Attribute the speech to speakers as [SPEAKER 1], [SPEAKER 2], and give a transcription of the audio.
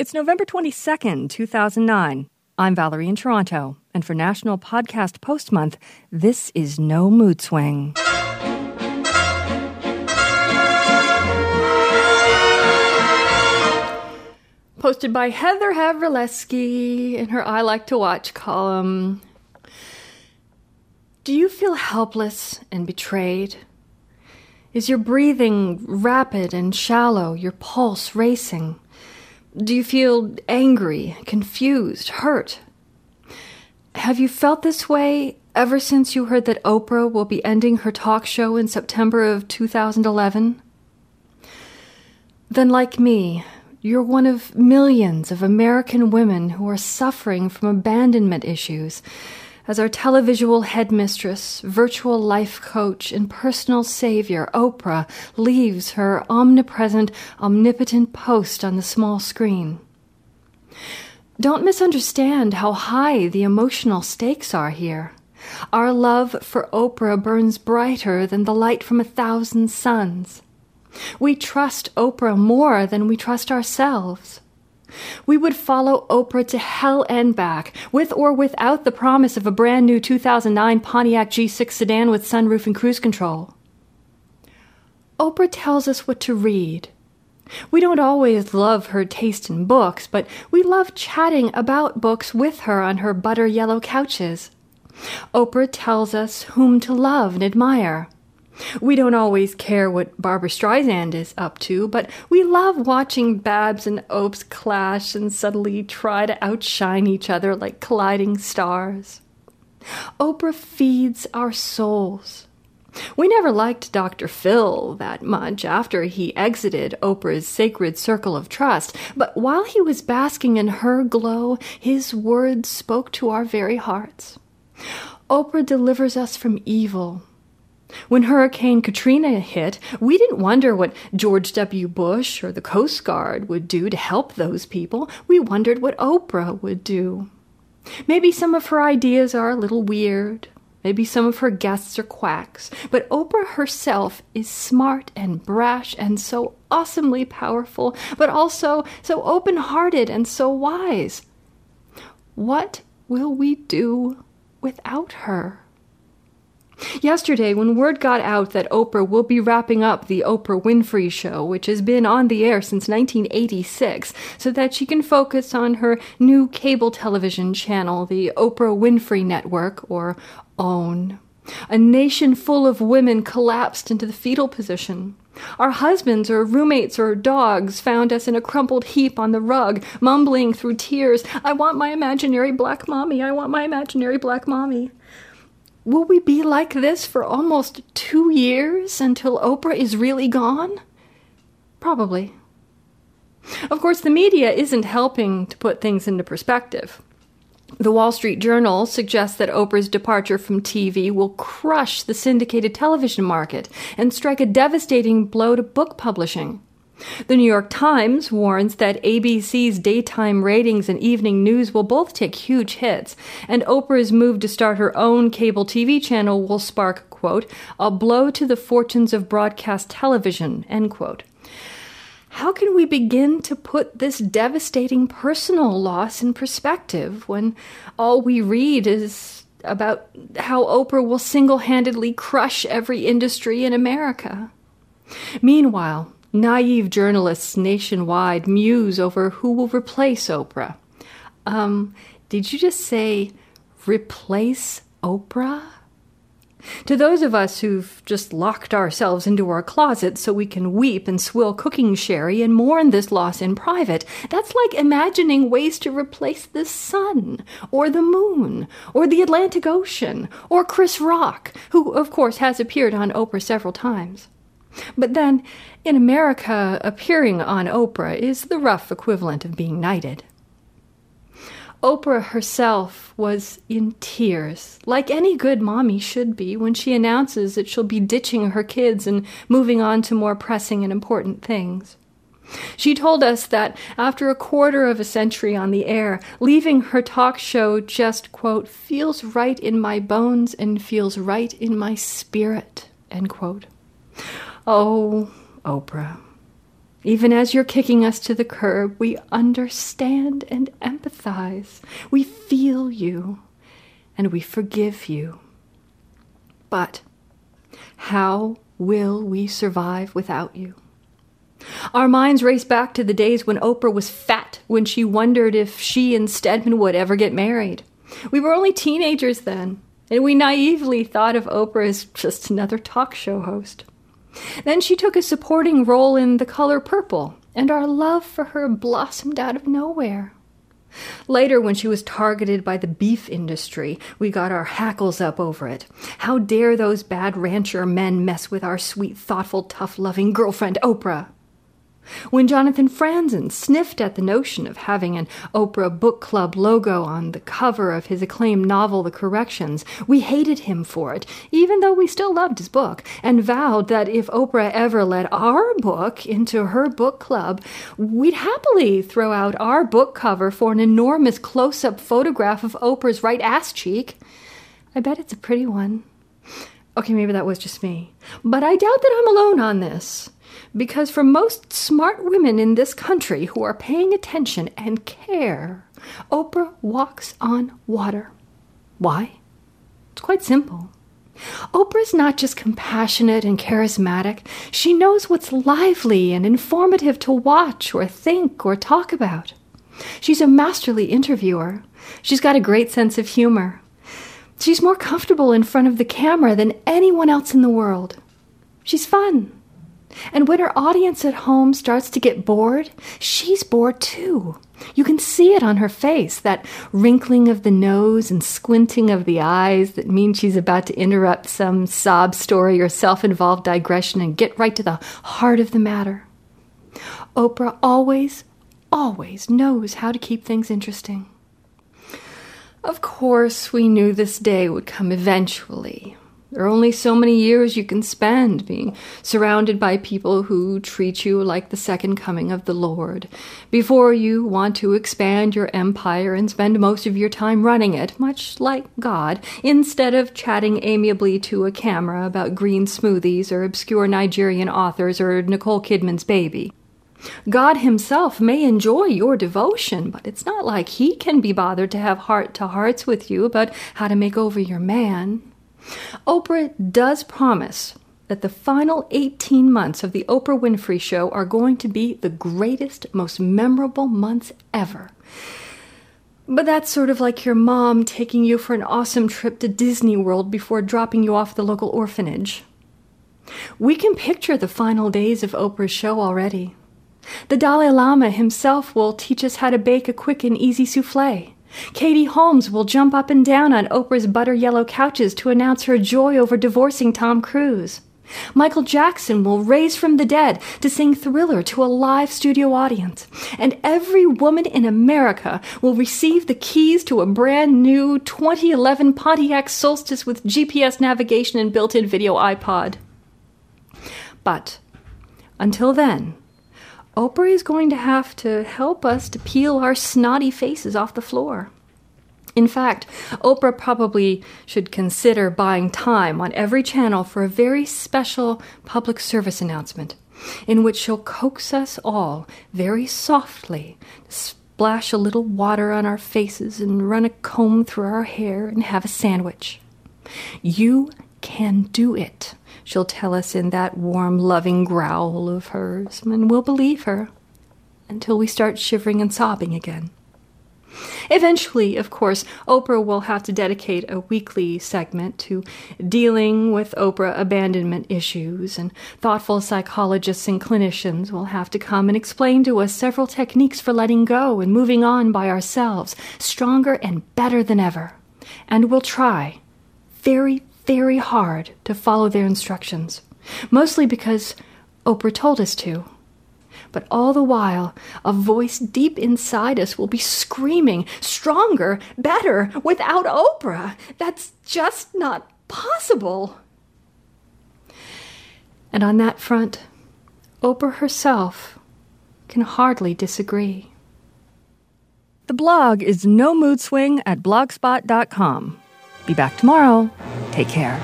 [SPEAKER 1] It's November 22nd, 2009. I'm Valerie in Toronto, and for National Podcast Post Month, this is No Mood Swing. Posted by Heather Havrilesky in her I Like to Watch column. Do you feel helpless and betrayed? Is your breathing rapid and shallow, your pulse racing? Do you feel angry, confused, hurt? Have you felt this way ever since you heard that Oprah will be ending her talk show in September of 2011? Then, like me, you're one of millions of American women who are suffering from abandonment issues as our televisual headmistress, virtual life coach, and personal savior, Oprah, leaves her omnipresent, omnipotent post on the small screen. Don't misunderstand how high the emotional stakes are here. Our love for Oprah burns brighter than the light from a thousand suns. We trust Oprah more than we trust ourselves. We would follow Oprah to hell and back, with or without the promise of a brand new 2009 Pontiac G6 sedan with sunroof and cruise control. Oprah tells us what to read. We don't always love her taste in books, but we love chatting about books with her on her butter yellow couches. Oprah tells us whom to love and admire. We don't always care what Barbara Streisand is up to, but we love watching Babs and Opes clash and subtly try to outshine each other like colliding stars. Oprah feeds our souls. We never liked Dr. Phil that much after he exited Oprah's sacred circle of trust, but while he was basking in her glow, his words spoke to our very hearts. Oprah delivers us from evil when Hurricane Katrina hit, we didn't wonder what George W. Bush or the Coast Guard would do to help those people. We wondered what Oprah would do. Maybe some of her ideas are a little weird. Maybe some of her guests are quacks. But Oprah herself is smart and brash and so awesomely powerful, but also so open hearted and so wise. What will we do without her? Yesterday, when word got out that Oprah will be wrapping up the Oprah Winfrey Show, which has been on the air since 1986, so that she can focus on her new cable television channel, the Oprah Winfrey Network, or OWN, a nation full of women collapsed into the fetal position. Our husbands or roommates or dogs found us in a crumpled heap on the rug, mumbling through tears, I want my imaginary black mommy, I want my imaginary black mommy. Will we be like this for almost two years until Oprah is really gone? Probably. Of course, the media isn't helping to put things into perspective. The Wall Street Journal suggests that Oprah's departure from TV will crush the syndicated television market and strike a devastating blow to book publishing. The New York Times warns that ABC's daytime ratings and evening news will both take huge hits, and Oprah's move to start her own cable TV channel will spark, quote, a blow to the fortunes of broadcast television, end quote. How can we begin to put this devastating personal loss in perspective when all we read is about how Oprah will single handedly crush every industry in America? Meanwhile, Naive journalists nationwide muse over who will replace Oprah. Um, did you just say replace Oprah? To those of us who've just locked ourselves into our closet so we can weep and swill cooking sherry and mourn this loss in private, that's like imagining ways to replace the sun, or the moon, or the Atlantic Ocean, or Chris Rock, who, of course, has appeared on Oprah several times. But then, in America, appearing on Oprah is the rough equivalent of being knighted. Oprah herself was in tears, like any good mommy should be when she announces that she'll be ditching her kids and moving on to more pressing and important things. She told us that after a quarter of a century on the air, leaving her talk show just, quote, feels right in my bones and feels right in my spirit, end quote. Oh, Oprah. Even as you're kicking us to the curb, we understand and empathize. We feel you and we forgive you. But how will we survive without you? Our minds race back to the days when Oprah was fat, when she wondered if she and Stedman would ever get married. We were only teenagers then, and we naively thought of Oprah as just another talk show host. Then she took a supporting role in The Color Purple, and our love for her blossomed out of nowhere. Later, when she was targeted by the beef industry, we got our hackles up over it. How dare those bad rancher men mess with our sweet, thoughtful, tough loving girlfriend, Oprah? When Jonathan Franzen sniffed at the notion of having an Oprah Book Club logo on the cover of his acclaimed novel, The Corrections, we hated him for it, even though we still loved his book, and vowed that if Oprah ever let our book into her book club, we'd happily throw out our book cover for an enormous close up photograph of Oprah's right ass cheek. I bet it's a pretty one. Okay, maybe that was just me. But I doubt that I'm alone on this. Because for most smart women in this country who are paying attention and care, Oprah walks on water. Why? It's quite simple. Oprah's not just compassionate and charismatic, she knows what's lively and informative to watch or think or talk about. She's a masterly interviewer. She's got a great sense of humor. She's more comfortable in front of the camera than anyone else in the world. She's fun. And when her audience at home starts to get bored, she's bored too. You can see it on her face, that wrinkling of the nose and squinting of the eyes that mean she's about to interrupt some sob story or self involved digression and get right to the heart of the matter. Oprah always, always knows how to keep things interesting. Of course, we knew this day would come eventually, there are only so many years you can spend being surrounded by people who treat you like the second coming of the Lord before you want to expand your empire and spend most of your time running it, much like God, instead of chatting amiably to a camera about green smoothies or obscure Nigerian authors or Nicole Kidman's baby. God Himself may enjoy your devotion, but it's not like He can be bothered to have heart to hearts with you about how to make over your man. Oprah does promise that the final 18 months of The Oprah Winfrey Show are going to be the greatest, most memorable months ever. But that's sort of like your mom taking you for an awesome trip to Disney World before dropping you off the local orphanage. We can picture the final days of Oprah's show already. The Dalai Lama himself will teach us how to bake a quick and easy souffle. Katie Holmes will jump up and down on Oprah's butter yellow couches to announce her joy over divorcing Tom Cruise. Michael Jackson will raise from the dead to sing Thriller to a live studio audience. And every woman in America will receive the keys to a brand new 2011 Pontiac Solstice with GPS navigation and built in video iPod. But until then, Oprah is going to have to help us to peel our snotty faces off the floor. In fact, Oprah probably should consider buying time on every channel for a very special public service announcement in which she'll coax us all very softly, to splash a little water on our faces, and run a comb through our hair and have a sandwich. You can do it she'll tell us in that warm, loving growl of hers, and we'll believe her until we start shivering and sobbing again. Eventually, of course, Oprah will have to dedicate a weekly segment to dealing with Oprah abandonment issues, and thoughtful psychologists and clinicians will have to come and explain to us several techniques for letting go and moving on by ourselves, stronger and better than ever. And we'll try very, very hard to follow their instructions, mostly because Oprah told us to. But all the while, a voice deep inside us will be screaming, stronger, better, without Oprah. That's just not possible. And on that front, Oprah herself can hardly disagree. The blog is No Mood Swing at blogspot.com. Be back tomorrow. Take care.